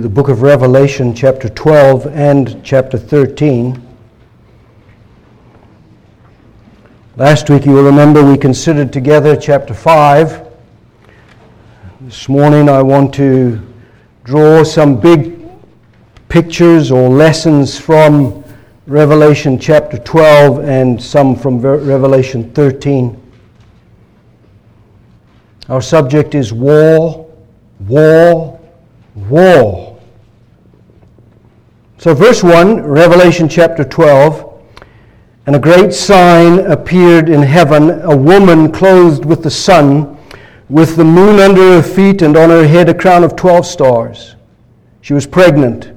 the book of Revelation, chapter 12 and chapter 13. Last week, you will remember, we considered together chapter 5. This morning, I want to draw some big pictures or lessons from Revelation chapter 12 and some from Revelation 13. Our subject is war, war, war. So, verse 1, Revelation chapter 12. And a great sign appeared in heaven a woman clothed with the sun, with the moon under her feet, and on her head a crown of 12 stars. She was pregnant,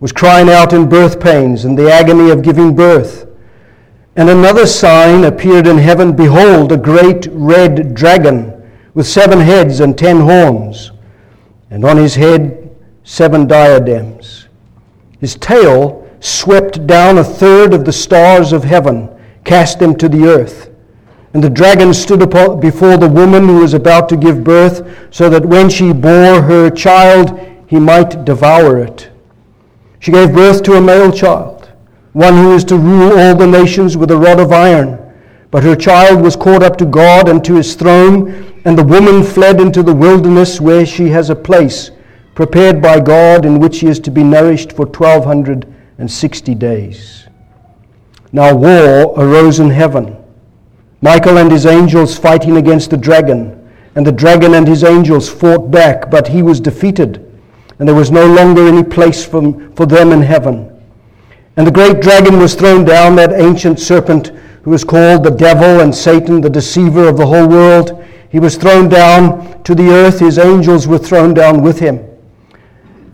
was crying out in birth pains and the agony of giving birth. And another sign appeared in heaven Behold, a great red dragon with seven heads and ten horns and on his head seven diadems. His tail swept down a third of the stars of heaven, cast them to the earth. And the dragon stood before the woman who was about to give birth, so that when she bore her child, he might devour it. She gave birth to a male child, one who is to rule all the nations with a rod of iron. But her child was caught up to God and to his throne and the woman fled into the wilderness where she has a place prepared by God in which he is to be nourished for 1260 days. Now war arose in heaven. Michael and his angels fighting against the dragon, and the dragon and his angels fought back, but he was defeated, and there was no longer any place for, them in heaven. And the great dragon was thrown down, that ancient serpent who is called the devil and Satan, the deceiver of the whole world. He was thrown down to the earth, his angels were thrown down with him.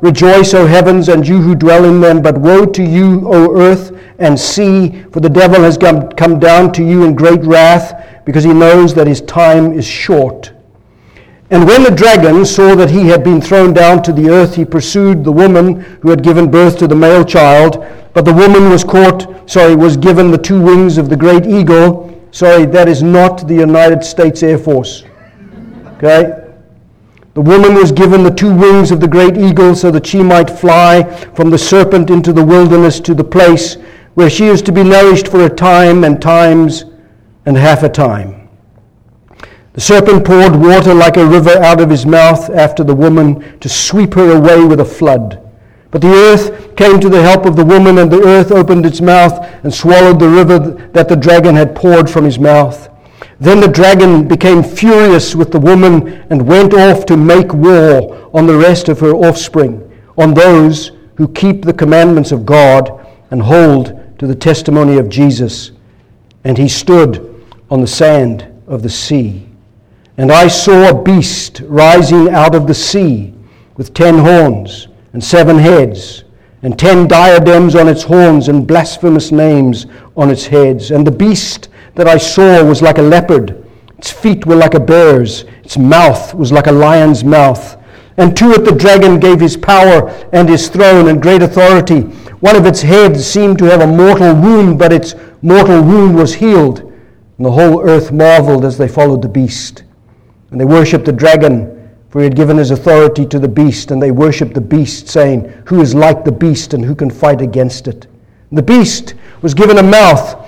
Rejoice, O heavens, and you who dwell in them. But woe to you, O earth and sea, for the devil has come, down to you in great wrath, because he knows that his time is short. And when the dragon saw that he had been thrown down to the earth, he pursued the woman who had given birth to the male child. But the woman was caught, sorry, was given the two wings of the great eagle. Sorry, that is not the United States Air Force. Okay? The woman was given the two wings of the great eagle so that she might fly from the serpent into the wilderness to the place where she is to be nourished for a time and times and half a time. The serpent poured water like a river out of his mouth after the woman to sweep her away with a flood. But the earth came to the help of the woman, and the earth opened its mouth and swallowed the river that the dragon had poured from his mouth. Then the dragon became furious with the woman and went off to make war on the rest of her offspring, on those who keep the commandments of God and hold to the testimony of Jesus. And he stood on the sand of the sea. And I saw a beast rising out of the sea with ten horns and seven heads, and ten diadems on its horns, and blasphemous names on its heads. And the beast that I saw was like a leopard. Its feet were like a bear's. Its mouth was like a lion's mouth. And to it the dragon gave his power and his throne and great authority. One of its heads seemed to have a mortal wound, but its mortal wound was healed. And the whole earth marveled as they followed the beast. And they worshipped the dragon, for he had given his authority to the beast. And they worshipped the beast, saying, Who is like the beast, and who can fight against it? And the beast was given a mouth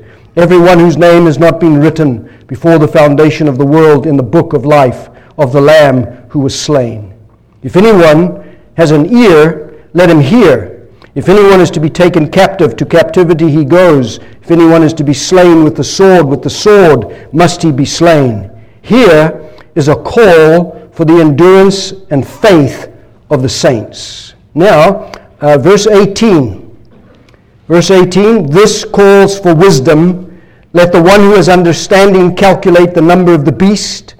everyone whose name has not been written before the foundation of the world in the book of life of the Lamb who was slain. If anyone has an ear, let him hear. If anyone is to be taken captive, to captivity he goes. If anyone is to be slain with the sword, with the sword must he be slain. Here is a call for the endurance and faith of the saints. Now, uh, verse 18. Verse 18 this calls for wisdom. Let the one who has understanding calculate the number of the beast,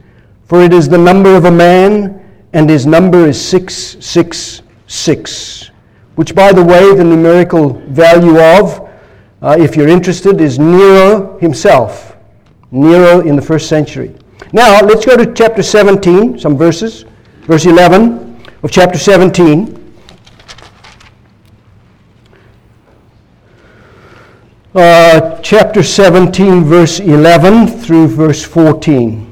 for it is the number of a man, and his number is 666 which, by the way, the numerical value of, uh, if you're interested, is Nero himself. Nero in the first century. Now, let's go to chapter 17, some verses. Verse 11 of chapter 17. Uh, chapter 17, verse 11 through verse 14.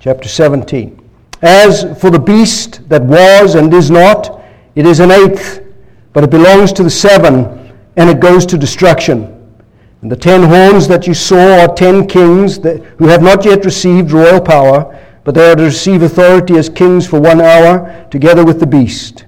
Chapter 17. As for the beast that was and is not, it is an eighth, but it belongs to the seven, and it goes to destruction. And the ten horns that you saw are ten kings that, who have not yet received royal power, but they are to receive authority as kings for one hour, together with the beast.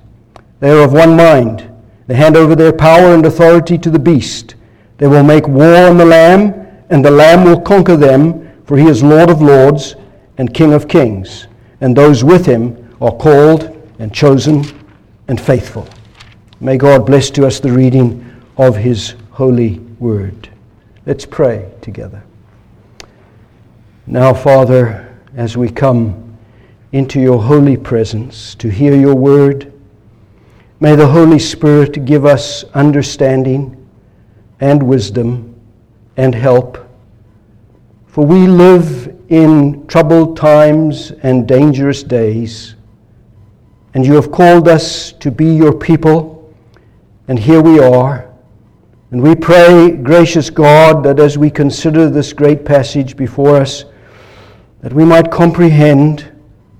They are of one mind. They hand over their power and authority to the beast. They will make war on the Lamb, and the Lamb will conquer them, for he is Lord of lords and King of kings. And those with him are called and chosen and faithful. May God bless to us the reading of His holy word. Let's pray together. Now, Father, as we come into your holy presence to hear your word, may the Holy Spirit give us understanding and wisdom and help. For we live in troubled times and dangerous days and you have called us to be your people, and here we are. And we pray, gracious God, that as we consider this great passage before us, that we might comprehend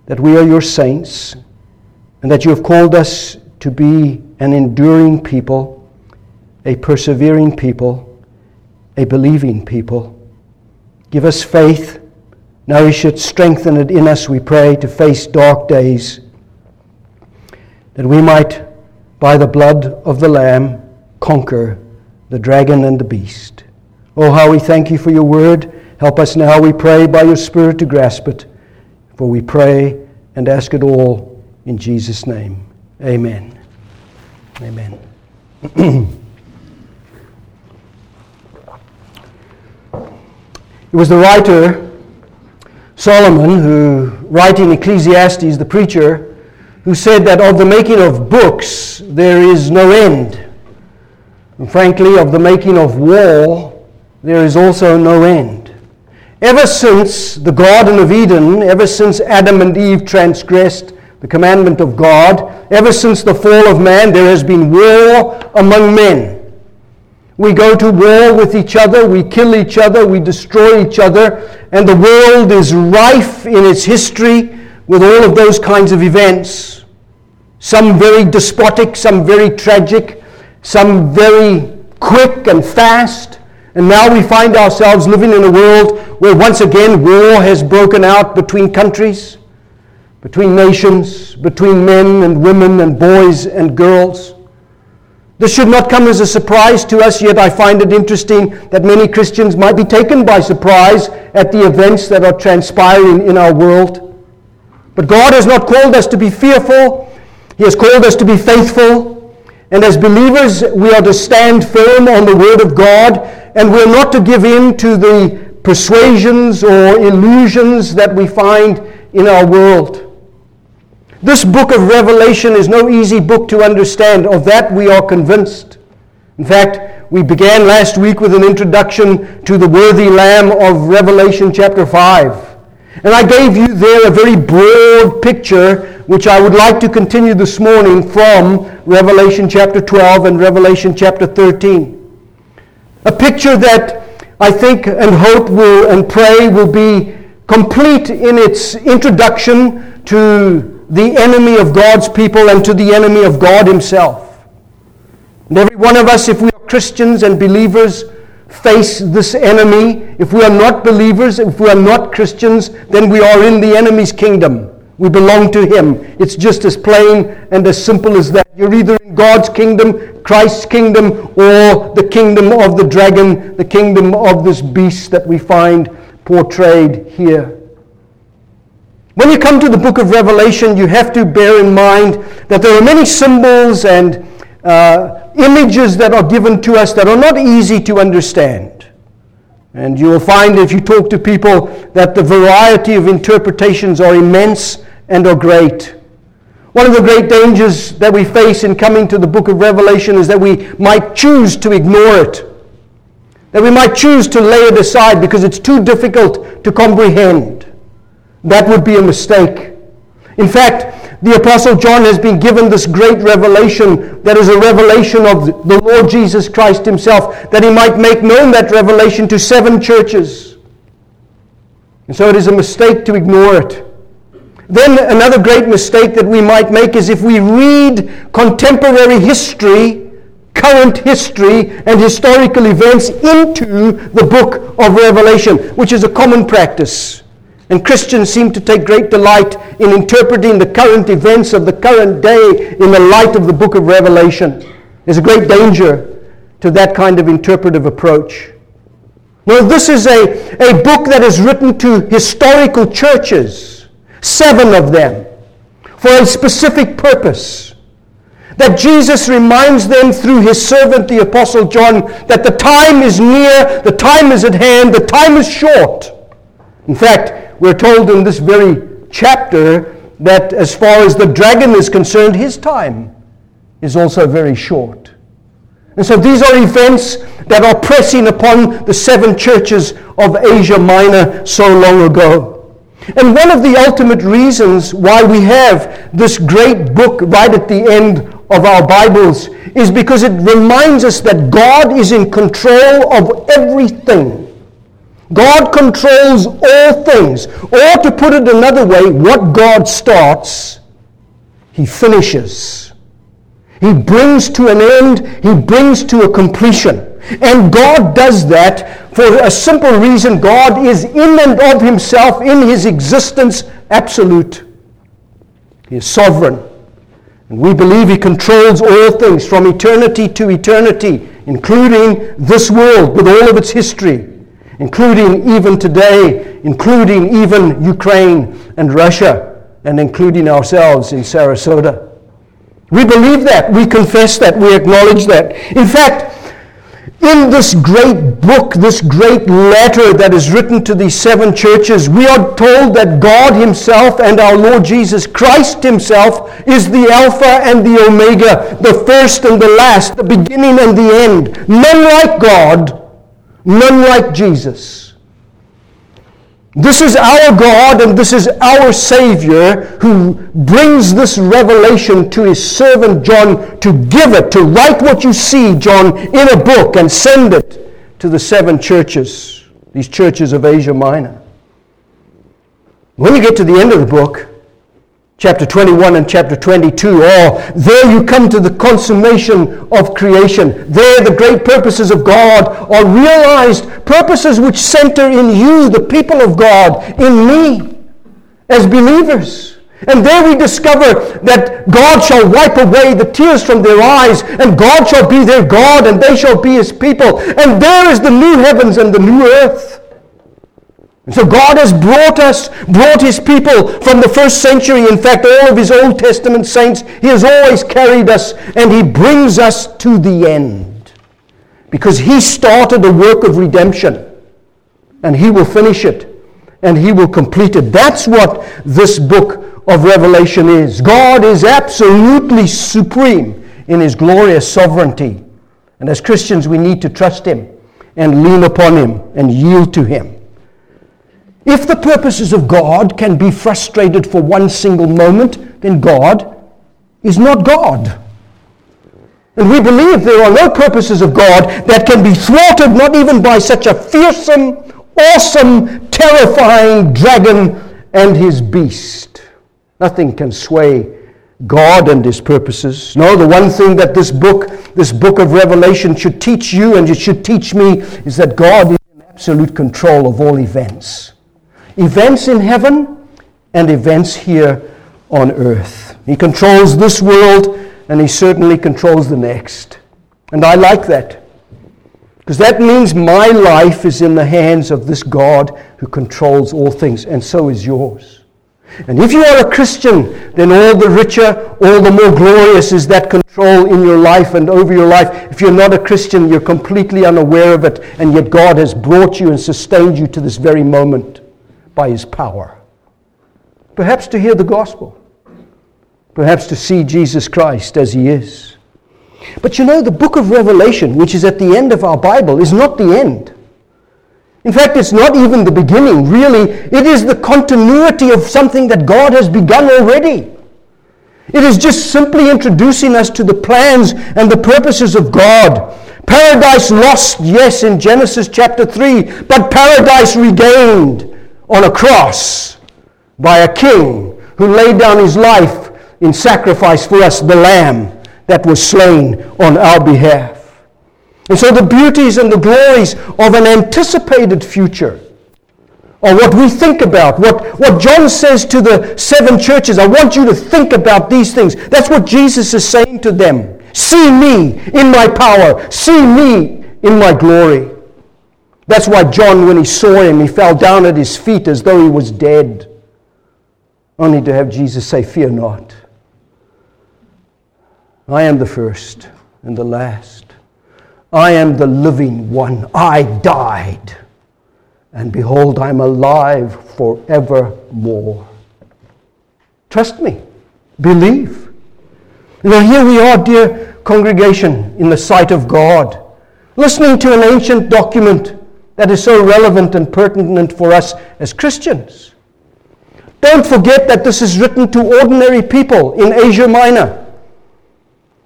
that we are your saints, and that you have called us to be an enduring people, a persevering people, a believing people. Give us faith. Nourish it, strengthen it in us, we pray, to face dark days that we might, by the blood of the Lamb, conquer the dragon and the beast. Oh, how we thank you for your word. Help us now, we pray, by your Spirit to grasp it. For we pray and ask it all in Jesus' name. Amen. Amen. it was the writer, Solomon, who, writing Ecclesiastes, the preacher, who said that of the making of books there is no end. And frankly, of the making of war there is also no end. Ever since the Garden of Eden, ever since Adam and Eve transgressed the commandment of God, ever since the fall of man, there has been war among men. We go to war with each other, we kill each other, we destroy each other, and the world is rife in its history with all of those kinds of events. Some very despotic, some very tragic, some very quick and fast. And now we find ourselves living in a world where once again war has broken out between countries, between nations, between men and women and boys and girls. This should not come as a surprise to us, yet I find it interesting that many Christians might be taken by surprise at the events that are transpiring in our world. But God has not called us to be fearful, He has called us to be faithful. And as believers, we are to stand firm on the Word of God, and we're not to give in to the persuasions or illusions that we find in our world. This book of Revelation is no easy book to understand. Of that we are convinced. In fact, we began last week with an introduction to the worthy Lamb of Revelation chapter 5. And I gave you there a very broad picture, which I would like to continue this morning from Revelation chapter 12 and Revelation chapter 13. A picture that I think and hope will and pray will be complete in its introduction to the enemy of God's people and to the enemy of God Himself. And every one of us, if we are Christians and believers, face this enemy. If we are not believers, if we are not Christians, then we are in the enemy's kingdom. We belong to him. It's just as plain and as simple as that. You're either in God's kingdom, Christ's kingdom, or the kingdom of the dragon, the kingdom of this beast that we find portrayed here. When you come to the book of Revelation, you have to bear in mind that there are many symbols and uh, images that are given to us that are not easy to understand. And you will find if you talk to people that the variety of interpretations are immense and are great. One of the great dangers that we face in coming to the book of Revelation is that we might choose to ignore it. That we might choose to lay it aside because it's too difficult to comprehend. That would be a mistake. In fact, the Apostle John has been given this great revelation that is a revelation of the Lord Jesus Christ Himself, that He might make known that revelation to seven churches. And so it is a mistake to ignore it. Then another great mistake that we might make is if we read contemporary history, current history, and historical events into the book of Revelation, which is a common practice. And Christians seem to take great delight in interpreting the current events of the current day in the light of the book of Revelation. There's a great danger to that kind of interpretive approach. Now, this is a, a book that is written to historical churches seven of them, for a specific purpose. That Jesus reminds them through his servant, the Apostle John, that the time is near, the time is at hand, the time is short. In fact, we're told in this very chapter that as far as the dragon is concerned, his time is also very short. And so these are events that are pressing upon the seven churches of Asia Minor so long ago. And one of the ultimate reasons why we have this great book right at the end of our Bibles is because it reminds us that God is in control of everything. God controls all things. Or to put it another way, what God starts, He finishes. He brings to an end, He brings to a completion. And God does that for a simple reason. God is in and of himself, in his existence, absolute. He is sovereign. And we believe he controls all things from eternity to eternity, including this world with all of its history, including even today, including even Ukraine and Russia, and including ourselves in Sarasota. We believe that. We confess that. We acknowledge that. In fact, in this great book, this great letter that is written to these seven churches, we are told that God Himself and our Lord Jesus Christ Himself is the Alpha and the Omega, the first and the last, the beginning and the end. None like God, none like Jesus. This is our God and this is our Savior who brings this revelation to his servant John to give it, to write what you see, John, in a book and send it to the seven churches, these churches of Asia Minor. When you get to the end of the book, chapter 21 and chapter 22. Oh, there you come to the consummation of creation. There the great purposes of God are realized, purposes which center in you, the people of God, in me, as believers. And there we discover that God shall wipe away the tears from their eyes, and God shall be their God, and they shall be his people. And there is the new heavens and the new earth. And so God has brought us, brought his people from the first century. In fact, all of his Old Testament saints, he has always carried us and he brings us to the end. Because he started a work of redemption and he will finish it and he will complete it. That's what this book of Revelation is. God is absolutely supreme in his glorious sovereignty. And as Christians, we need to trust him and lean upon him and yield to him. If the purposes of God can be frustrated for one single moment, then God is not God. And we believe there are no purposes of God that can be thwarted, not even by such a fearsome, awesome, terrifying dragon and his beast. Nothing can sway God and his purposes. No, the one thing that this book, this book of Revelation should teach you and it should teach me is that God is in absolute control of all events events in heaven and events here on earth. He controls this world and he certainly controls the next. And I like that. Because that means my life is in the hands of this God who controls all things, and so is yours. And if you are a Christian, then all the richer, all the more glorious is that control in your life and over your life. If you're not a Christian, you're completely unaware of it, and yet God has brought you and sustained you to this very moment by His power. Perhaps to hear the gospel, perhaps to see Jesus Christ as He is. But you know, the book of Revelation, which is at the end of our Bible, is not the end. In fact, it's not even the beginning, really. It is the continuity of something that God has begun already. It is just simply introducing us to the plans and the purposes of God. Paradise lost, yes, in Genesis chapter 3, but paradise regained on a cross by a king who laid down his life in sacrifice for us, the lamb that was slain on our behalf. And so the beauties and the glories of an anticipated future are what we think about. What, what John says to the seven churches, I want you to think about these things. That's what Jesus is saying to them. See me in my power. See me in my glory. That's why John, when he saw him, he fell down at his feet as though he was dead, only to have Jesus say, Fear not. I am the first and the last. I am the living one. I died. And behold, I'm alive forevermore. Trust me. Believe. Now, here we are, dear congregation, in the sight of God, listening to an ancient document that is so relevant and pertinent for us as Christians. Don't forget that this is written to ordinary people in Asia Minor.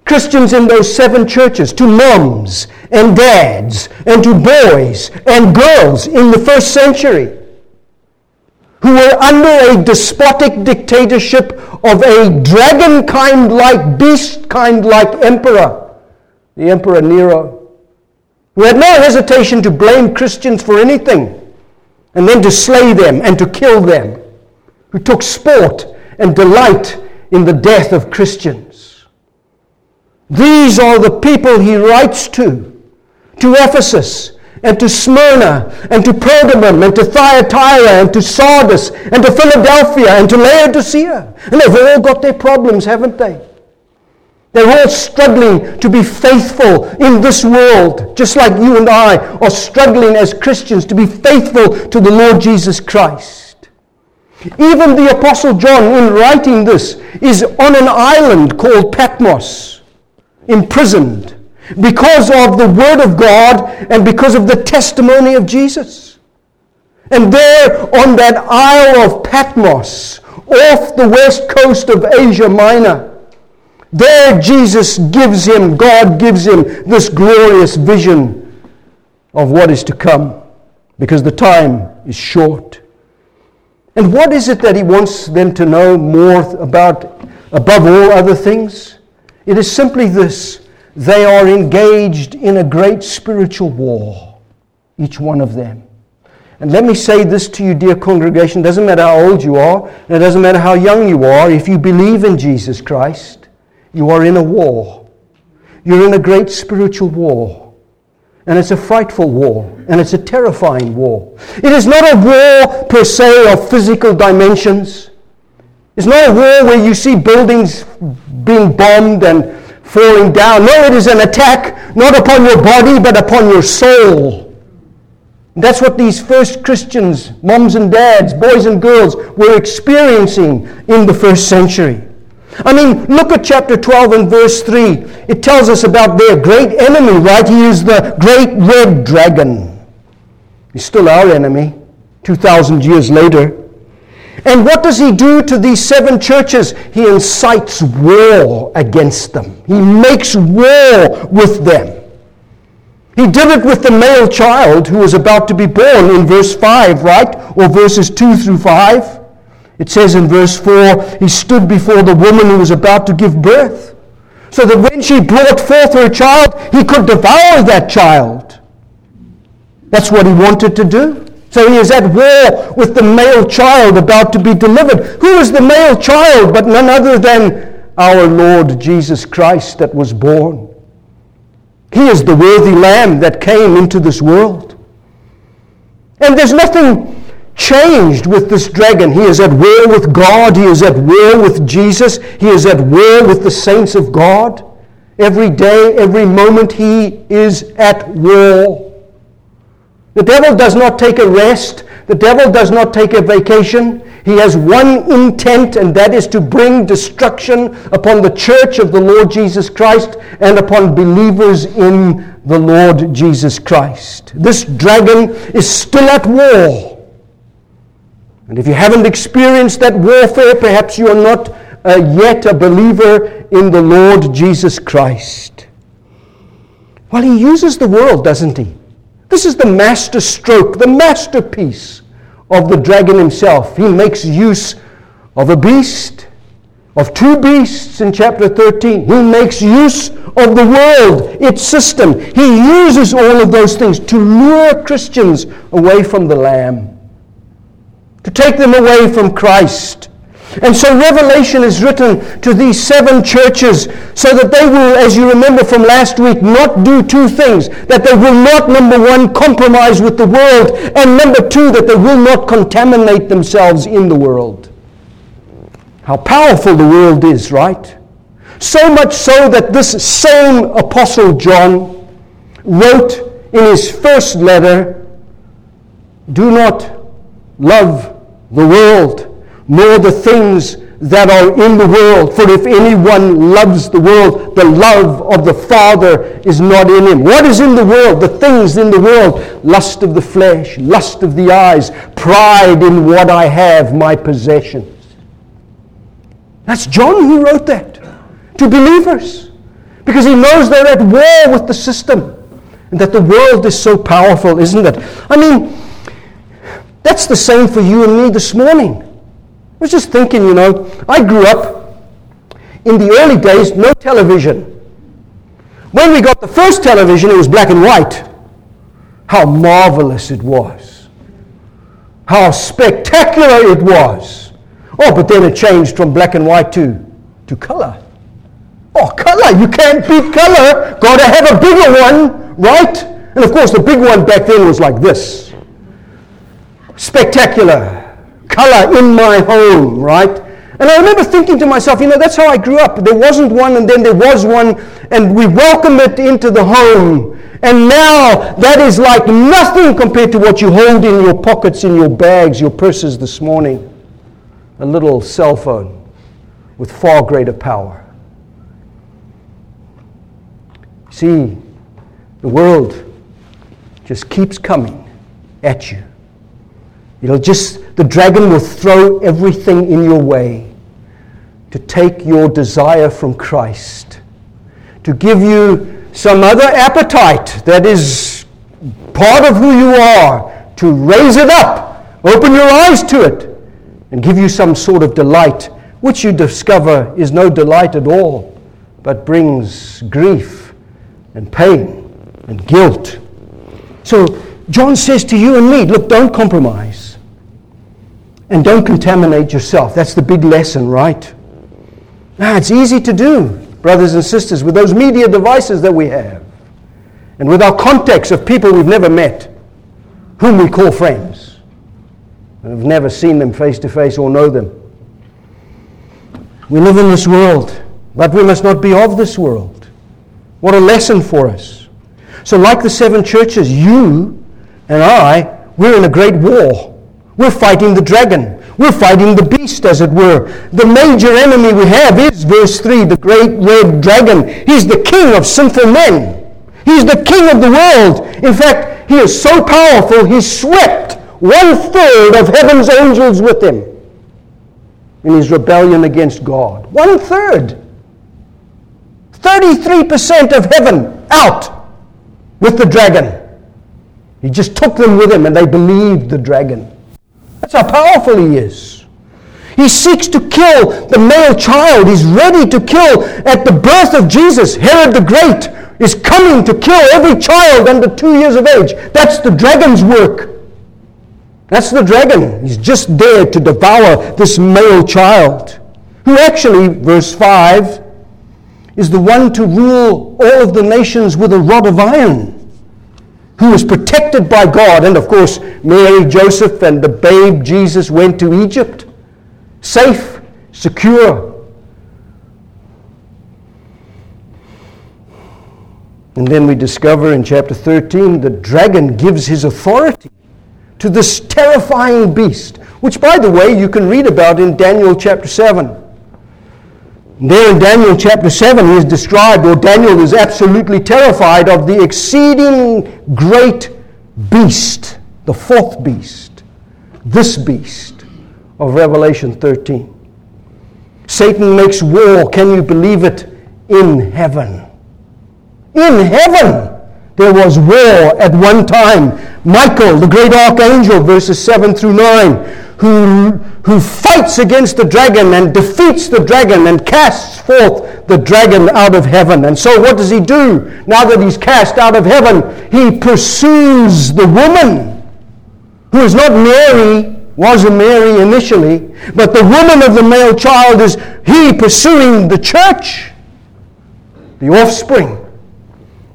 Christians in those seven churches, to moms and dads, and to boys and girls in the first century, who were under a despotic dictatorship of a dragon kind like, beast kind like emperor, the Emperor Nero, who had no hesitation to blame Christians for anything and then to slay them and to kill them, who took sport and delight in the death of Christians. These are the people he writes to to Ephesus and to Smyrna and to Pergamum and to Thyatira and to Sardis and to Philadelphia and to Laodicea. And they've all got their problems, haven't they? They're all struggling to be faithful in this world, just like you and I are struggling as Christians to be faithful to the Lord Jesus Christ. Even the Apostle John, in writing this, is on an island called Patmos imprisoned because of the Word of God and because of the testimony of Jesus. And there on that Isle of Patmos, off the west coast of Asia Minor, there Jesus gives him, God gives him this glorious vision of what is to come because the time is short. And what is it that he wants them to know more about above all other things? It is simply this they are engaged in a great spiritual war, each one of them. And let me say this to you, dear congregation. It doesn't matter how old you are, and it doesn't matter how young you are. If you believe in Jesus Christ, you are in a war. You're in a great spiritual war. And it's a frightful war, and it's a terrifying war. It is not a war per se of physical dimensions. It's not a war where you see buildings being bombed and falling down. No, it is an attack not upon your body, but upon your soul. That's what these first Christians, moms and dads, boys and girls, were experiencing in the first century. I mean, look at chapter 12 and verse 3. It tells us about their great enemy, right? He is the great red dragon. He's still our enemy, 2,000 years later. And what does he do to these seven churches? He incites war against them. He makes war with them. He did it with the male child who was about to be born in verse 5, right? Or verses 2 through 5. It says in verse 4, he stood before the woman who was about to give birth, so that when she brought forth her child, he could devour that child. That's what he wanted to do. So he is at war with the male child about to be delivered. Who is the male child but none other than our Lord Jesus Christ that was born. He is the worthy Lamb that came into this world. And there's nothing changed with this dragon. He is at war with God. He is at war with Jesus. He is at war with the saints of God. Every day, every moment, he is at war. The devil does not take a rest. The devil does not take a vacation. He has one intent, and that is to bring destruction upon the church of the Lord Jesus Christ and upon believers in the Lord Jesus Christ. This dragon is still at war. And if you haven't experienced that warfare, perhaps you are not uh, yet a believer in the Lord Jesus Christ. Well, he uses the world, doesn't he? This is the master stroke, the masterpiece of the dragon himself. He makes use of a beast, of two beasts in chapter 13. He makes use of the world, its system. He uses all of those things to lure Christians away from the Lamb to take them away from Christ. And so Revelation is written to these seven churches so that they will, as you remember from last week, not do two things. That they will not, number one, compromise with the world, and number two, that they will not contaminate themselves in the world. How powerful the world is, right? So much so that this same Apostle John wrote in his first letter, Do not love the world, nor the things that are in the world. For if anyone loves the world, the love of the Father is not in him. What is in the world? The things in the world lust of the flesh, lust of the eyes, pride in what I have, my possessions. That's John who wrote that to believers because he knows they're at war with the system and that the world is so powerful, isn't it? I mean, that's the same for you and me this morning. I was just thinking, you know, I grew up in the early days, no television. When we got the first television, it was black and white. How marvelous it was. How spectacular it was. Oh, but then it changed from black and white to, to color. Oh, color. You can't beat color. Got to have a bigger one, right? And of course, the big one back then was like this spectacular color in my home, right? And I remember thinking to myself, you know, that's how I grew up. There wasn't one, and then there was one, and we welcome it into the home. And now that is like nothing compared to what you hold in your pockets, in your bags, your purses this morning. A little cell phone with far greater power. See, the world just keeps coming at you. It'll just, the dragon will throw everything in your way to take your desire from Christ, to give you some other appetite that is part of who you are, to raise it up, open your eyes to it, and give you some sort of delight, which you discover is no delight at all, but brings grief and pain and guilt. So John says to you and me, look, don't compromise. And don't contaminate yourself. That's the big lesson, right? Now, it's easy to do, brothers and sisters, with those media devices that we have. And with our context of people we've never met, whom we call friends, and have never seen them face to face or know them. We live in this world, but we must not be of this world. What a lesson for us. So, like the seven churches, you and I, we're in a great war. We're fighting the dragon. We're fighting the beast, as it were. The major enemy we have is, verse 3, the great red dragon. He's the king of sinful men. He's the king of the world. In fact, he is so powerful, he swept one third of heaven's angels with him in his rebellion against God. One third. 33% of heaven out with the dragon. He just took them with him and they believed the dragon. That's how powerful he is. He seeks to kill the male child. He's ready to kill at the birth of Jesus. Herod the Great is coming to kill every child under two years of age. That's the dragon's work. That's the dragon. He's just there to devour this male child who actually, verse 5, is the one to rule all of the nations with a rod of iron, who is protected by God. And of course, Mary, Joseph, and the babe Jesus went to Egypt, safe, secure. And then we discover in chapter 13 the dragon gives his authority to this terrifying beast, which, by the way, you can read about in Daniel chapter 7. There in Daniel chapter 7, he is described, or Daniel is absolutely terrified of the exceeding great beast, the fourth beast, this beast of Revelation 13. Satan makes war, can you believe it, in heaven. In heaven! There was war at one time. Michael, the great archangel, verses 7 through 9, who, who fights against the dragon and defeats the dragon and casts forth the dragon out of heaven. And so, what does he do? Now that he's cast out of heaven, he pursues the woman, who is not Mary, was a Mary initially, but the woman of the male child is he pursuing the church, the offspring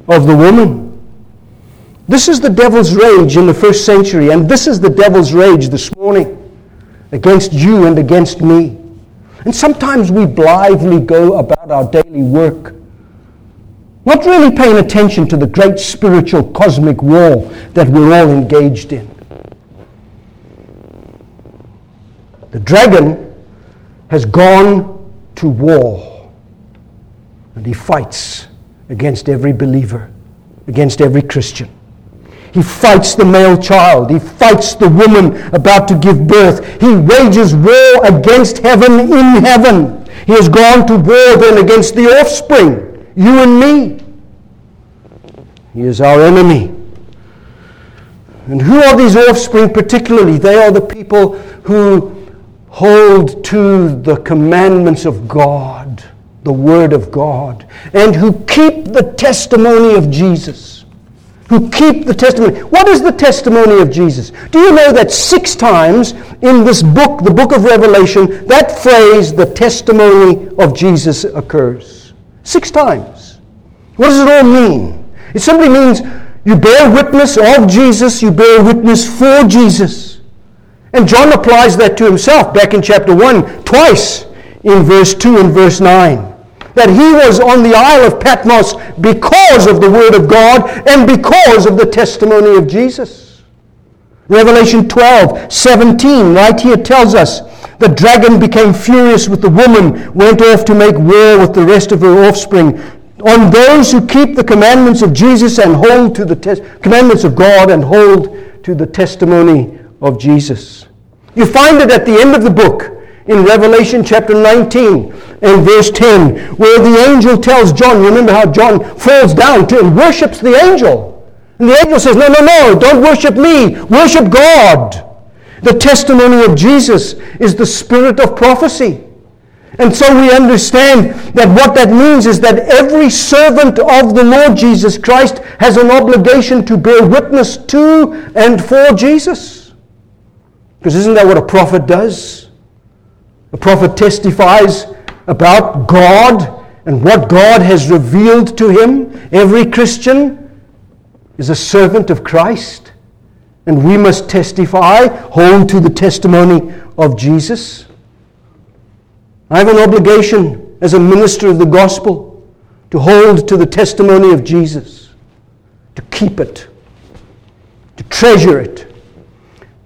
of the woman. This is the devil's rage in the first century, and this is the devil's rage this morning against you and against me. And sometimes we blithely go about our daily work, not really paying attention to the great spiritual cosmic war that we're all engaged in. The dragon has gone to war, and he fights against every believer, against every Christian. He fights the male child. He fights the woman about to give birth. He wages war against heaven in heaven. He has gone to war then against the offspring, you and me. He is our enemy. And who are these offspring particularly? They are the people who hold to the commandments of God, the Word of God, and who keep the testimony of Jesus who keep the testimony. What is the testimony of Jesus? Do you know that six times in this book, the book of Revelation, that phrase, the testimony of Jesus, occurs? Six times. What does it all mean? It simply means you bear witness of Jesus, you bear witness for Jesus. And John applies that to himself back in chapter 1 twice in verse 2 and verse 9 that he was on the Isle of Patmos because of the Word of God and because of the testimony of Jesus. Revelation 12, 17, right here tells us the dragon became furious with the woman, went off to make war with the rest of her offspring. On those who keep the commandments of Jesus and hold to the te- commandments of God and hold to the testimony of Jesus. You find it at the end of the book in Revelation chapter 19 and verse 10, where the angel tells John, remember how John falls down to and worships the angel. And the angel says, No, no, no, don't worship me, worship God. The testimony of Jesus is the spirit of prophecy. And so we understand that what that means is that every servant of the Lord Jesus Christ has an obligation to bear witness to and for Jesus. Because isn't that what a prophet does? A prophet testifies about God and what God has revealed to him. Every Christian is a servant of Christ, and we must testify, hold to the testimony of Jesus. I have an obligation as a minister of the gospel to hold to the testimony of Jesus, to keep it, to treasure it,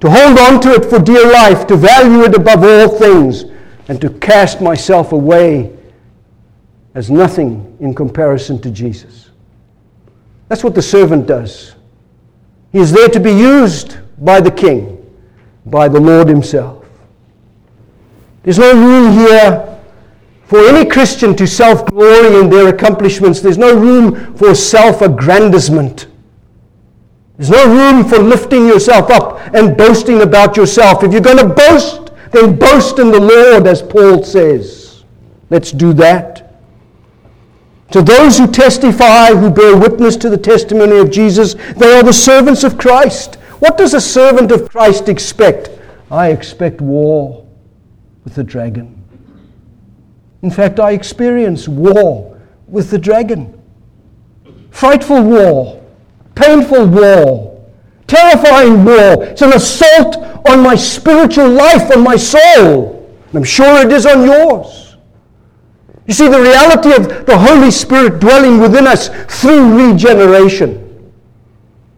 to hold on to it for dear life, to value it above all things and to cast myself away as nothing in comparison to Jesus. That's what the servant does. He is there to be used by the king, by the Lord himself. There's no room here for any Christian to self glory in their accomplishments. There's no room for self aggrandizement. There's no room for lifting yourself up and boasting about yourself. If you're going to boast, then boast in the Lord, as Paul says. Let's do that. To those who testify, who bear witness to the testimony of Jesus, they are the servants of Christ. What does a servant of Christ expect? I expect war with the dragon. In fact, I experience war with the dragon. Frightful war, painful war, terrifying war. It's an assault on my spiritual life, on my soul. I'm sure it is on yours. You see, the reality of the Holy Spirit dwelling within us through regeneration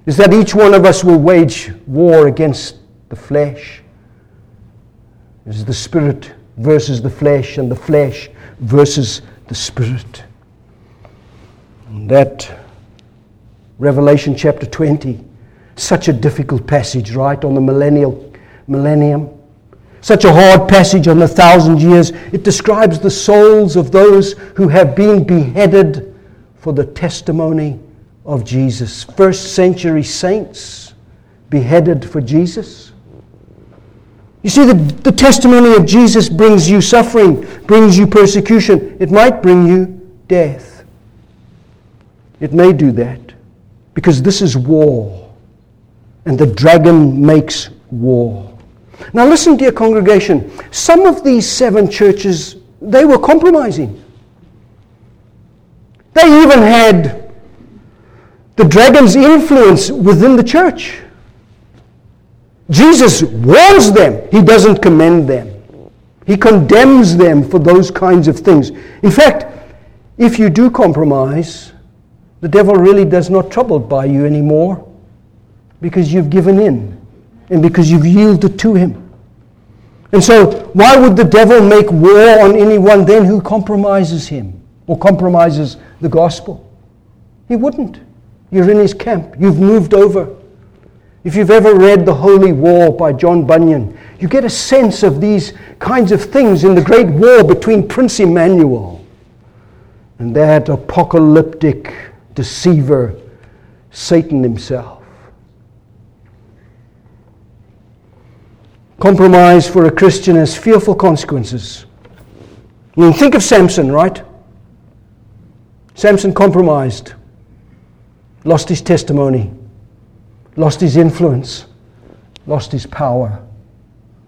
is that each one of us will wage war against the flesh. It is the Spirit versus the flesh, and the flesh versus the Spirit. And that Revelation chapter 20, such a difficult passage, right, on the millennial millennium. Such a hard passage on the thousand years. It describes the souls of those who have been beheaded for the testimony of Jesus. First century saints beheaded for Jesus. You see, the, the testimony of Jesus brings you suffering, brings you persecution. It might bring you death. It may do that because this is war, and the dragon makes war. Now, listen, dear congregation. Some of these seven churches, they were compromising. They even had the dragon's influence within the church. Jesus warns them, he doesn't commend them. He condemns them for those kinds of things. In fact, if you do compromise, the devil really does not troubled by you anymore because you've given in and because you've yielded to him. And so, why would the devil make war on anyone then who compromises him or compromises the gospel? He wouldn't. You're in his camp. You've moved over. If you've ever read The Holy War by John Bunyan, you get a sense of these kinds of things in the great war between Prince Emmanuel and that apocalyptic deceiver, Satan himself. Compromise for a Christian has fearful consequences. I mean, think of Samson, right? Samson compromised lost his testimony, lost his influence, lost his power,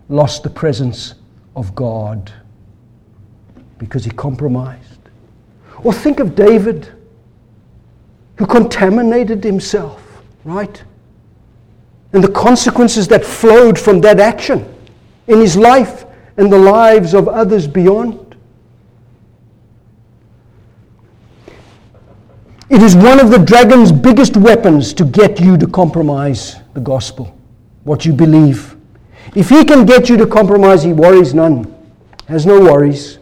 lost the presence of God because he compromised. Or think of David, who contaminated himself, right? And the consequences that flowed from that action in his life and the lives of others beyond. It is one of the dragon's biggest weapons to get you to compromise the gospel, what you believe. If he can get you to compromise, he worries none, has no worries.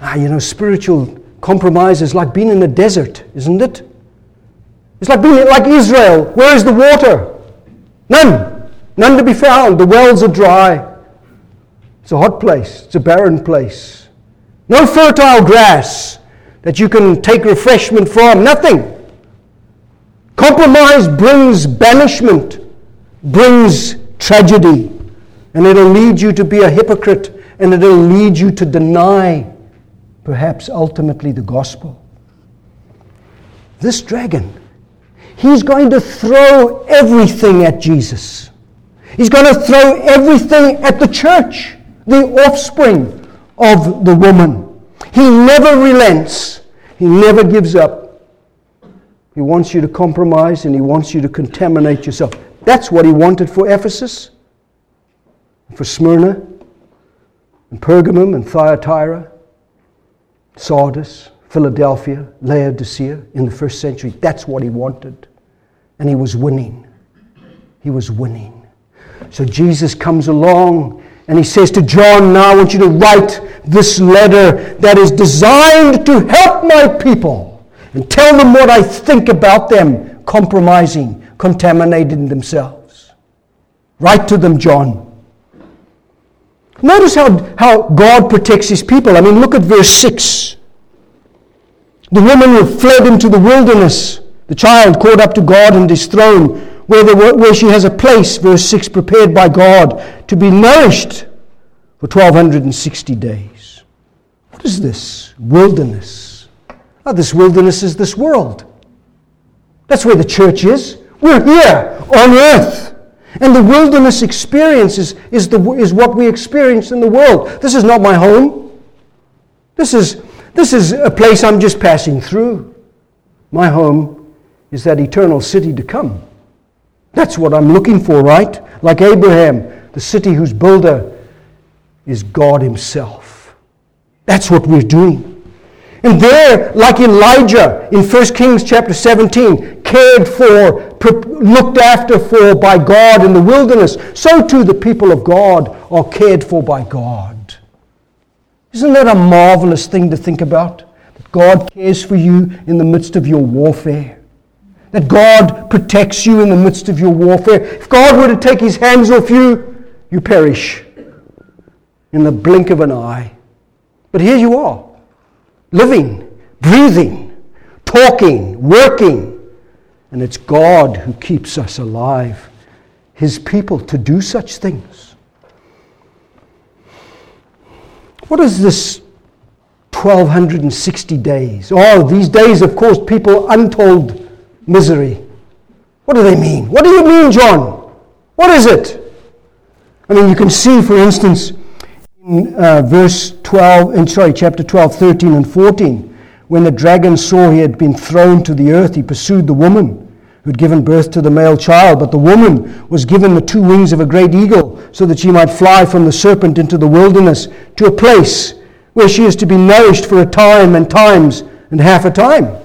Ah, you know, spiritual compromise is like being in the desert, isn't it? It's like being like Israel. Where is the water? None. None to be found. The wells are dry. It's a hot place. It's a barren place. No fertile grass that you can take refreshment from. Nothing. Compromise brings banishment, brings tragedy, and it'll lead you to be a hypocrite, and it'll lead you to deny, perhaps ultimately, the gospel. This dragon, he's going to throw everything at Jesus. He's going to throw everything at the church, the offspring of the woman. He never relents. He never gives up. He wants you to compromise and he wants you to contaminate yourself. That's what he wanted for Ephesus, for Smyrna, and Pergamum, and Thyatira, Sardis, Philadelphia, Laodicea in the first century. That's what he wanted. And he was winning. He was winning. So Jesus comes along and he says to John, Now I want you to write this letter that is designed to help my people and tell them what I think about them compromising, contaminating themselves. Write to them, John. Notice how, how God protects his people. I mean, look at verse 6. The woman who fled into the wilderness, the child caught up to God and his throne where, where she has a place, verse 6, prepared by God to be nourished for 1260 days. What is this? Wilderness. Oh, this wilderness is this world. That's where the church is. We're here on earth. And the wilderness experience is, is, the, is what we experience in the world. This is not my home. This is, this is a place I'm just passing through. My home is that eternal city to come. That's what I'm looking for, right? Like Abraham, the city whose builder is God Himself. That's what we're doing. And there, like Elijah in 1 Kings chapter 17, cared for, looked after for by God in the wilderness, so too the people of God are cared for by God. Isn't that a marvelous thing to think about? That God cares for you in the midst of your warfare. That God protects you in the midst of your warfare. If God were to take his hands off you, you perish in the blink of an eye. But here you are living, breathing, talking, working. And it's God who keeps us alive, His people, to do such things. What is this 1260 days? Oh, these days, of course, people untold misery. What do they mean? What do you mean, John? What is it? I mean, you can see, for instance, in uh, verse 12, and sorry, chapter 12, 13, and 14, when the dragon saw he had been thrown to the earth, he pursued the woman who had given birth to the male child. But the woman was given the two wings of a great eagle, so that she might fly from the serpent into the wilderness to a place where she is to be nourished for a time and times and half a time.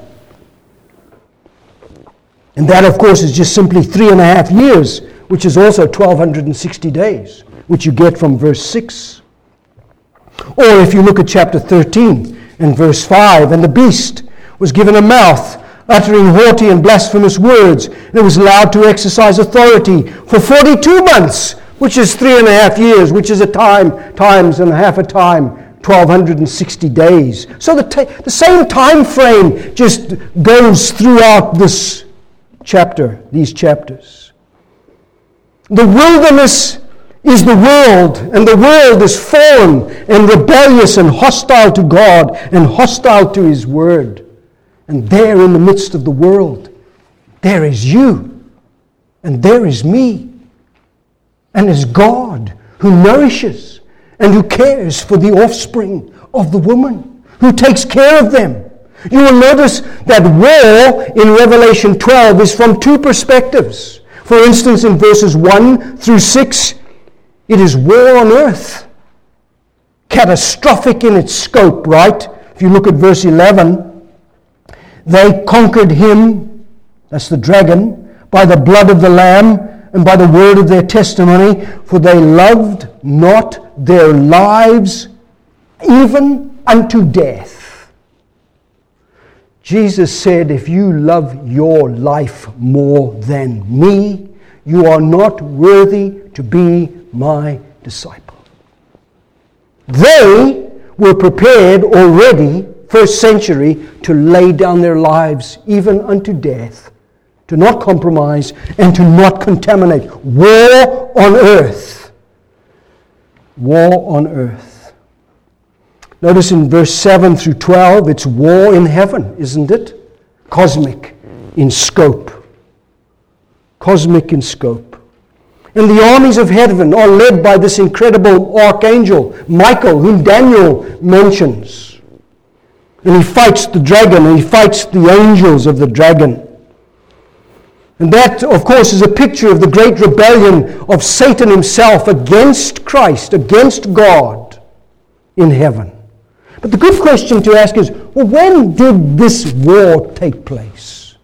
And that, of course, is just simply three and a half years, which is also 1260 days, which you get from verse 6. Or if you look at chapter 13 and verse 5, and the beast was given a mouth, uttering haughty and blasphemous words, and it was allowed to exercise authority for 42 months, which is three and a half years, which is a time, times and a half a time, 1260 days. So the, the same time frame just goes throughout this chapter, these chapters. The wilderness is the world, and the world is fallen and rebellious and hostile to God and hostile to His Word. And there in the midst of the world, there is you, and there is me, and is God who nourishes and who cares for the offspring of the woman, who takes care of them. You will notice that war in Revelation 12 is from two perspectives. For instance, in verses 1 through 6, it is war on earth. Catastrophic in its scope, right? If you look at verse 11, they conquered him, that's the dragon, by the blood of the Lamb and by the word of their testimony, for they loved not their lives even unto death. Jesus said, If you love your life more than me, you are not worthy to be my disciple. They were prepared already, first century, to lay down their lives even unto death, to not compromise and to not contaminate. War on earth. War on earth. Notice in verse 7 through 12, it's war in heaven, isn't it? Cosmic in scope. Cosmic in scope. And the armies of heaven are led by this incredible archangel, Michael, whom Daniel mentions. And he fights the dragon, and he fights the angels of the dragon. And that, of course, is a picture of the great rebellion of Satan himself against Christ, against God in heaven. But the good question to ask is well, when did this war take place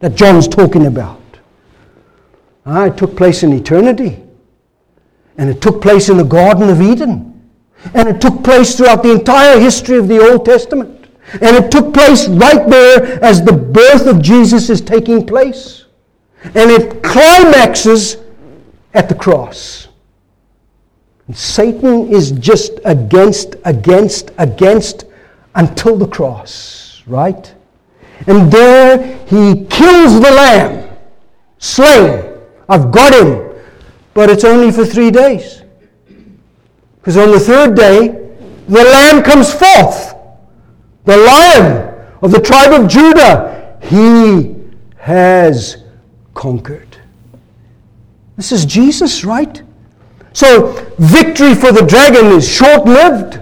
that John's talking about? Ah, it took place in eternity. And it took place in the Garden of Eden. And it took place throughout the entire history of the Old Testament. And it took place right there as the birth of Jesus is taking place. And it climaxes at the cross. Satan is just against, against, against until the cross, right? And there he kills the lamb, slain I've got him. But it's only for three days. Because on the third day, the lamb comes forth. The lion of the tribe of Judah. He has conquered. This is Jesus, right? So, victory for the dragon is short lived.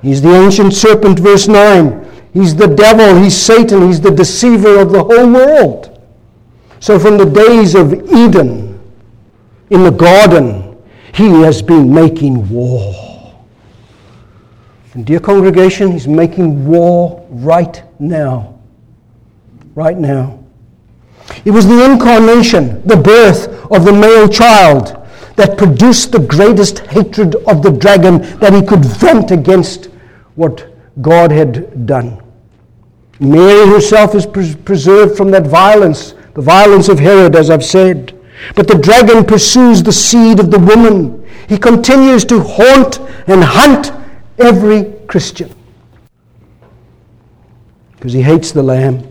He's the ancient serpent, verse 9. He's the devil, he's Satan, he's the deceiver of the whole world. So, from the days of Eden, in the garden, he has been making war. And, dear congregation, he's making war right now. Right now. It was the incarnation, the birth of the male child, that produced the greatest hatred of the dragon that he could vent against what God had done. Mary herself is pres- preserved from that violence, the violence of Herod, as I've said. But the dragon pursues the seed of the woman. He continues to haunt and hunt every Christian because he hates the Lamb.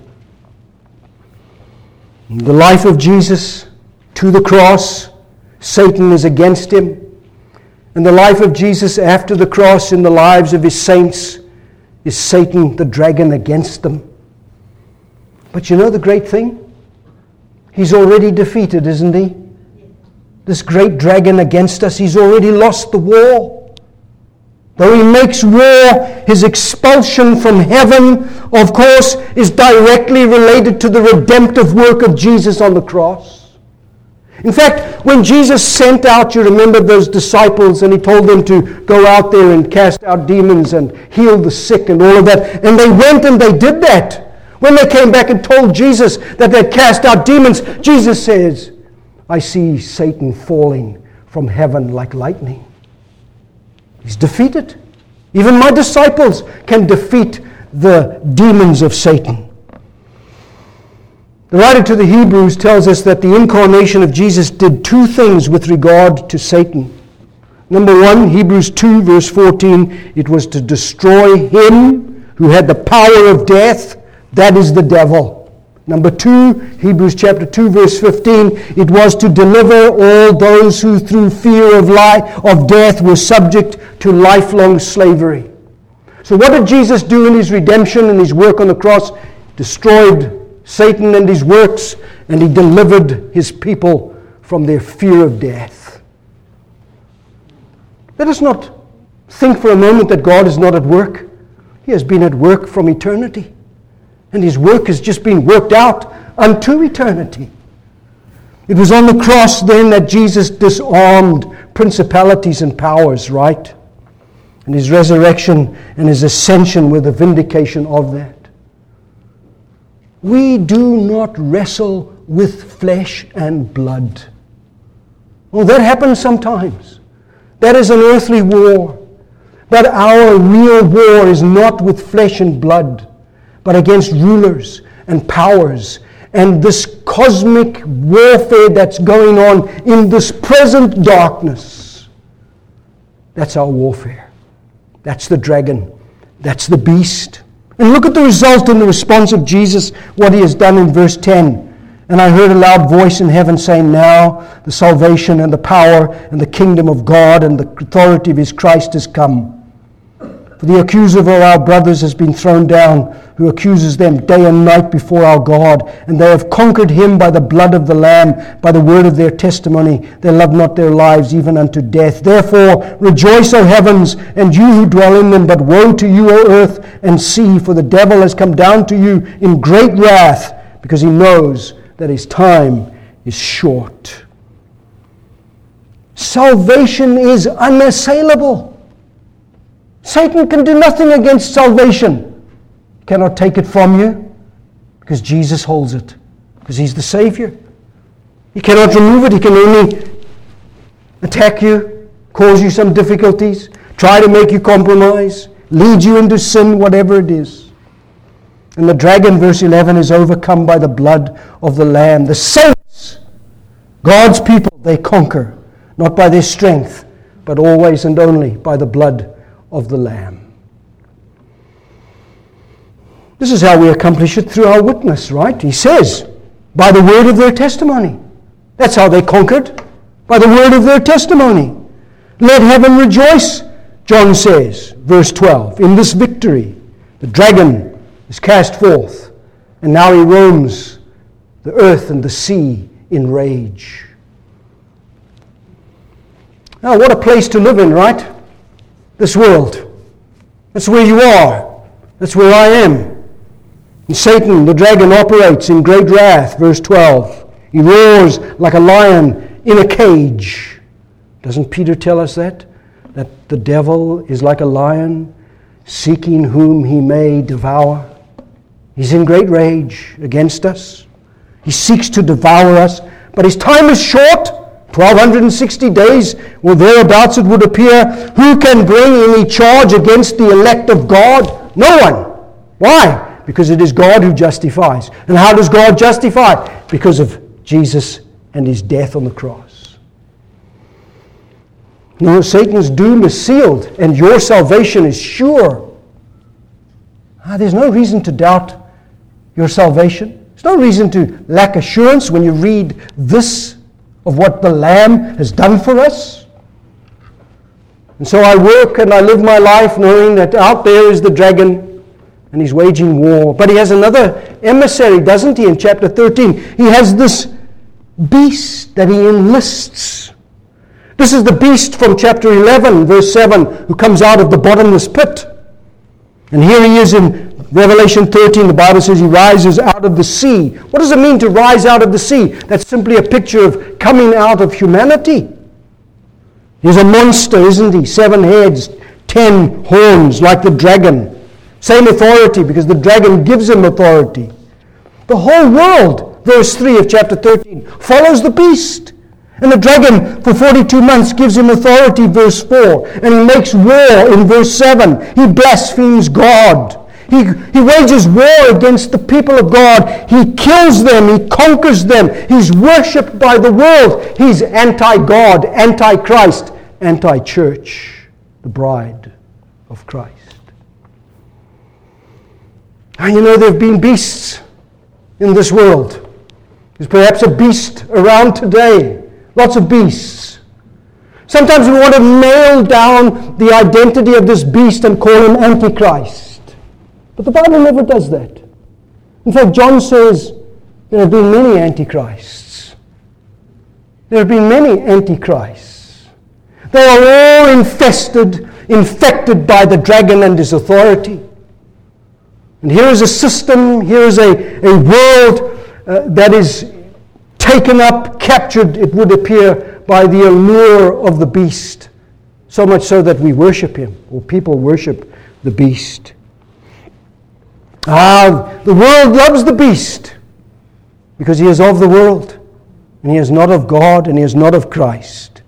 In the life of Jesus to the cross, Satan is against him. In the life of Jesus after the cross, in the lives of his saints, is Satan the dragon against them. But you know the great thing? He's already defeated, isn't he? This great dragon against us, he's already lost the war. Though he makes war, his expulsion from heaven, of course, is directly related to the redemptive work of Jesus on the cross. In fact, when Jesus sent out, you remember those disciples, and he told them to go out there and cast out demons and heal the sick and all of that. And they went and they did that. When they came back and told Jesus that they'd cast out demons, Jesus says, I see Satan falling from heaven like lightning. He's defeated. Even my disciples can defeat the demons of Satan. The writer to the Hebrews tells us that the incarnation of Jesus did two things with regard to Satan. Number one, Hebrews 2, verse 14, it was to destroy him who had the power of death that is the devil. Number two, Hebrews chapter 2, verse 15, it was to deliver all those who through fear of, life, of death were subject to lifelong slavery. So, what did Jesus do in his redemption and his work on the cross? Destroyed Satan and his works, and he delivered his people from their fear of death. Let us not think for a moment that God is not at work. He has been at work from eternity. And his work has just been worked out unto eternity. It was on the cross then that Jesus disarmed principalities and powers, right? And his resurrection and his ascension were the vindication of that. We do not wrestle with flesh and blood. Well, that happens sometimes. That is an earthly war. But our real war is not with flesh and blood but against rulers and powers and this cosmic warfare that's going on in this present darkness. That's our warfare. That's the dragon. That's the beast. And look at the result in the response of Jesus, what he has done in verse 10. And I heard a loud voice in heaven saying, Now the salvation and the power and the kingdom of God and the authority of his Christ has come. For the accuser of our brothers has been thrown down, who accuses them day and night before our God. And they have conquered him by the blood of the Lamb, by the word of their testimony. They love not their lives even unto death. Therefore, rejoice, O heavens, and you who dwell in them. But woe to you, O earth and sea, for the devil has come down to you in great wrath, because he knows that his time is short. Salvation is unassailable. Satan can do nothing against salvation, cannot take it from you because Jesus holds it, because he's the Savior. He cannot remove it, he can only attack you, cause you some difficulties, try to make you compromise, lead you into sin, whatever it is. And the dragon, verse 11, is overcome by the blood of the Lamb. The saints, God's people, they conquer, not by their strength, but always and only by the blood of the Lamb. This is how we accomplish it through our witness, right? He says, by the word of their testimony. That's how they conquered, by the word of their testimony. Let heaven rejoice, John says, verse 12, in this victory. The dragon is cast forth, and now he roams the earth and the sea in rage. Now, what a place to live in, right? This world. That's where you are. That's where I am. And Satan, the dragon, operates in great wrath, verse 12. He roars like a lion in a cage. Doesn't Peter tell us that? That the devil is like a lion seeking whom he may devour. He's in great rage against us. He seeks to devour us, but his time is short. 1260 days or thereabouts, it would appear. Who can bring any charge against the elect of God? No one. Why? Because it is God who justifies. And how does God justify? Because of Jesus and his death on the cross. No, Satan's doom is sealed and your salvation is sure. Ah, there's no reason to doubt your salvation. There's no reason to lack assurance when you read this of what the Lamb has done for us. And so I work and I live my life knowing that out there is the dragon and he's waging war. But he has another emissary, doesn't he, in chapter 13? He has this beast that he enlists. This is the beast from chapter 11, verse 7, who comes out of the bottomless pit. And here he is in Revelation 13, the Bible says he rises out of the sea. What does it mean to rise out of the sea? That's simply a picture of coming out of humanity. He's a monster, isn't he? Seven heads, ten horns, like the dragon. Same authority because the dragon gives him authority. The whole world, verse 3 of chapter 13, follows the beast. And the dragon for 42 months gives him authority, verse 4. And he makes war in verse 7. He blasphemes God. He, he wages war against the people of God. He kills them. He conquers them. He's worshipped by the world. He's anti God, anti Christ, anti church, the bride of Christ. And you know, there have been beasts in this world. There's perhaps a beast around today. Lots of beasts. Sometimes we want to nail down the identity of this beast and call him Antichrist. But the Bible never does that. In fact, John says there have been many antichrists. There have been many antichrists. They are all infested, infected by the dragon and his authority. And here is a system, here is a, a world uh, that is taken up, captured, it would appear, by the allure of the beast. So much so that we worship him, or people worship the beast. Ah, the world loves the beast because he is of the world and he is not of God and he is not of Christ.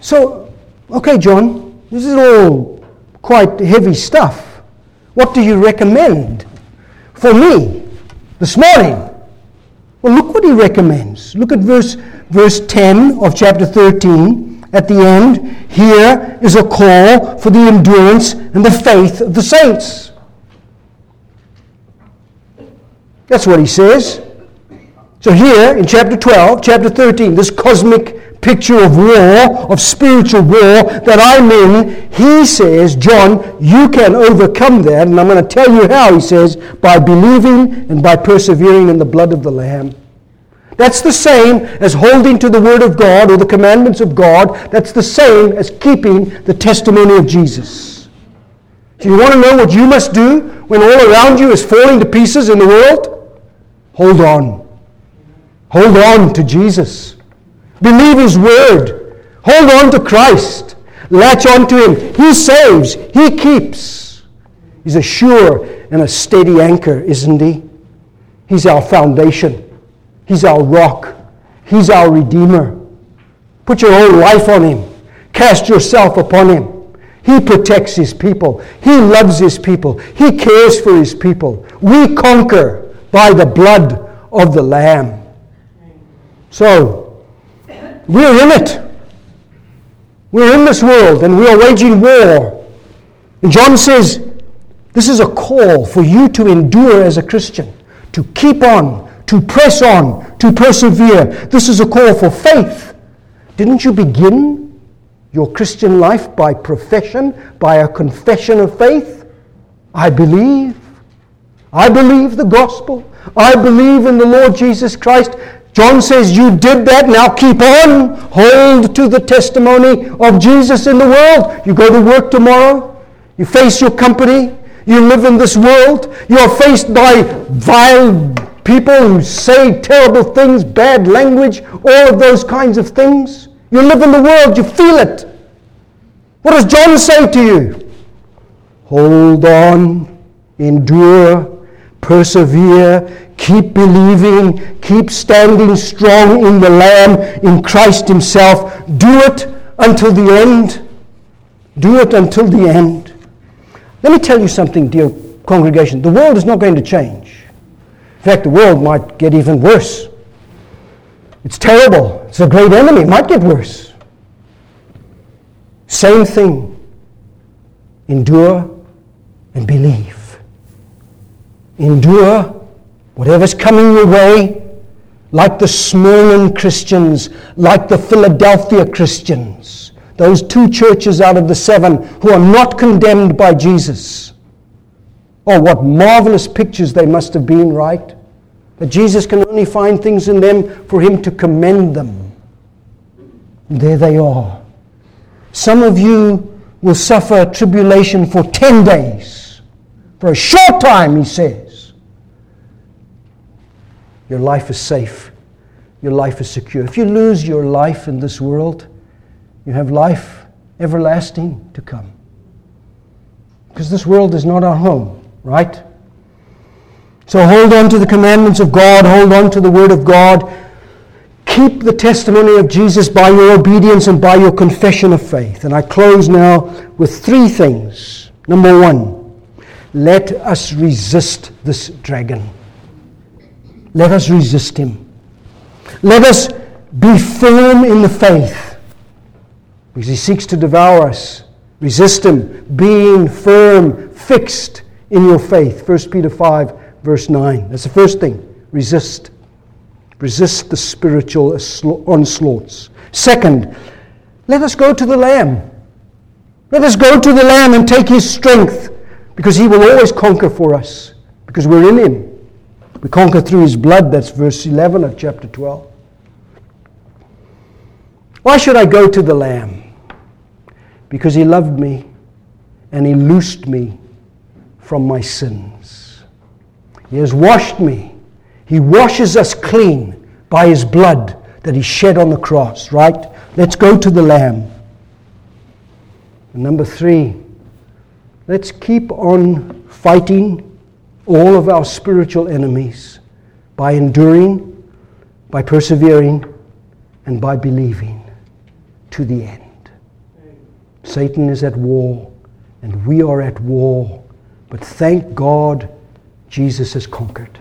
So, okay, John, this is all quite heavy stuff. What do you recommend for me this morning? Well, look what he recommends. Look at verse, verse 10 of chapter 13. At the end, here is a call for the endurance and the faith of the saints. That's what he says. So here in chapter 12, chapter 13, this cosmic picture of war, of spiritual war that I'm in, he says, John, you can overcome that. And I'm going to tell you how, he says, by believing and by persevering in the blood of the Lamb. That's the same as holding to the Word of God or the commandments of God. That's the same as keeping the testimony of Jesus. Do you want to know what you must do when all around you is falling to pieces in the world? Hold on. Hold on to Jesus. Believe His word. Hold on to Christ. Latch on to Him. He saves. He keeps. He's a sure and a steady anchor, isn't He? He's our foundation. He's our rock. He's our Redeemer. Put your whole life on Him. Cast yourself upon Him. He protects His people. He loves His people. He cares for His people. We conquer by the blood of the Lamb. So, we're in it. We're in this world and we are waging war. And John says, this is a call for you to endure as a Christian, to keep on, to press on, to persevere. This is a call for faith. Didn't you begin your Christian life by profession, by a confession of faith? I believe. I believe the gospel. I believe in the Lord Jesus Christ. John says, You did that, now keep on. Hold to the testimony of Jesus in the world. You go to work tomorrow, You face your company. You live in this world. You are faced by vile people who say terrible things, bad language, all of those kinds of things. You live in the world. You feel it. What does John say to you? Hold on, endure, persevere, keep believing, keep standing strong in the Lamb, in Christ Himself. Do it until the end. Do it until the end. Let me tell you something, dear congregation. The world is not going to change. In fact, the world might get even worse. It's terrible. It's a great enemy. It might get worse. Same thing. Endure and believe. Endure whatever's coming your way, like the Smyrna Christians, like the Philadelphia Christians, those two churches out of the seven who are not condemned by Jesus. Oh, what marvelous pictures they must have been, right? That Jesus can only find things in them for him to commend them. There they are. Some of you will suffer tribulation for 10 days. For a short time, he says. Your life is safe. Your life is secure. If you lose your life in this world, you have life everlasting to come. Because this world is not our home, right? So hold on to the commandments of God, hold on to the Word of God. Keep the testimony of Jesus by your obedience and by your confession of faith. And I close now with three things. Number one, let us resist this dragon. Let us resist him. Let us be firm in the faith because he seeks to devour us. Resist him, being firm, fixed in your faith. 1 Peter 5, verse 9. That's the first thing. Resist. Resist the spiritual onslaughts. Second, let us go to the Lamb. Let us go to the Lamb and take his strength because he will always conquer for us because we're in him. We conquer through his blood. That's verse 11 of chapter 12. Why should I go to the Lamb? Because he loved me and he loosed me from my sins. He has washed me. He washes us clean by his blood that he shed on the cross, right? Let's go to the Lamb. And number three, let's keep on fighting all of our spiritual enemies by enduring, by persevering, and by believing to the end. Satan is at war, and we are at war. But thank God Jesus has conquered,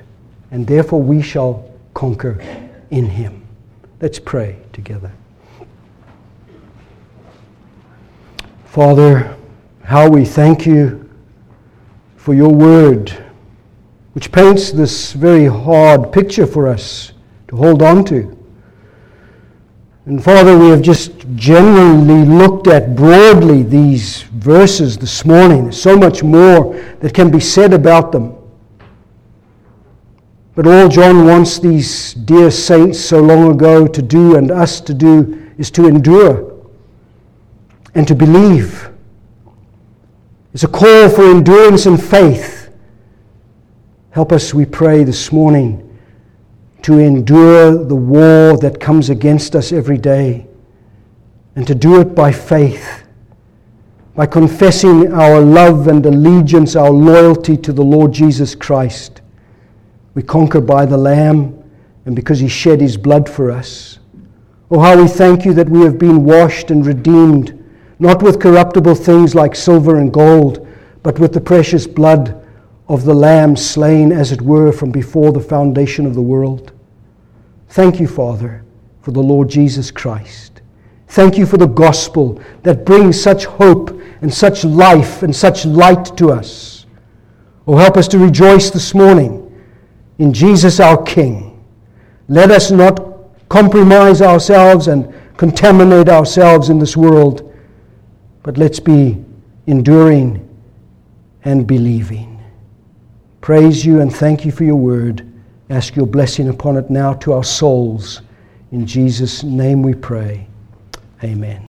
and therefore we shall conquer in him. Let's pray together. Father, how we thank you for your word, which paints this very hard picture for us to hold on to. And Father, we have just generally looked at broadly these verses this morning. There's so much more that can be said about them. But all John wants these dear saints so long ago to do and us to do is to endure and to believe. It's a call for endurance and faith. Help us, we pray, this morning to endure the war that comes against us every day, and to do it by faith, by confessing our love and allegiance, our loyalty to the Lord Jesus Christ. We conquer by the Lamb and because He shed His blood for us. Oh, how we thank you that we have been washed and redeemed, not with corruptible things like silver and gold, but with the precious blood of the Lamb slain, as it were, from before the foundation of the world. Thank you, Father, for the Lord Jesus Christ. Thank you for the gospel that brings such hope and such life and such light to us. Oh, help us to rejoice this morning in Jesus our King. Let us not compromise ourselves and contaminate ourselves in this world, but let's be enduring and believing. Praise you and thank you for your word. Ask your blessing upon it now to our souls. In Jesus' name we pray. Amen.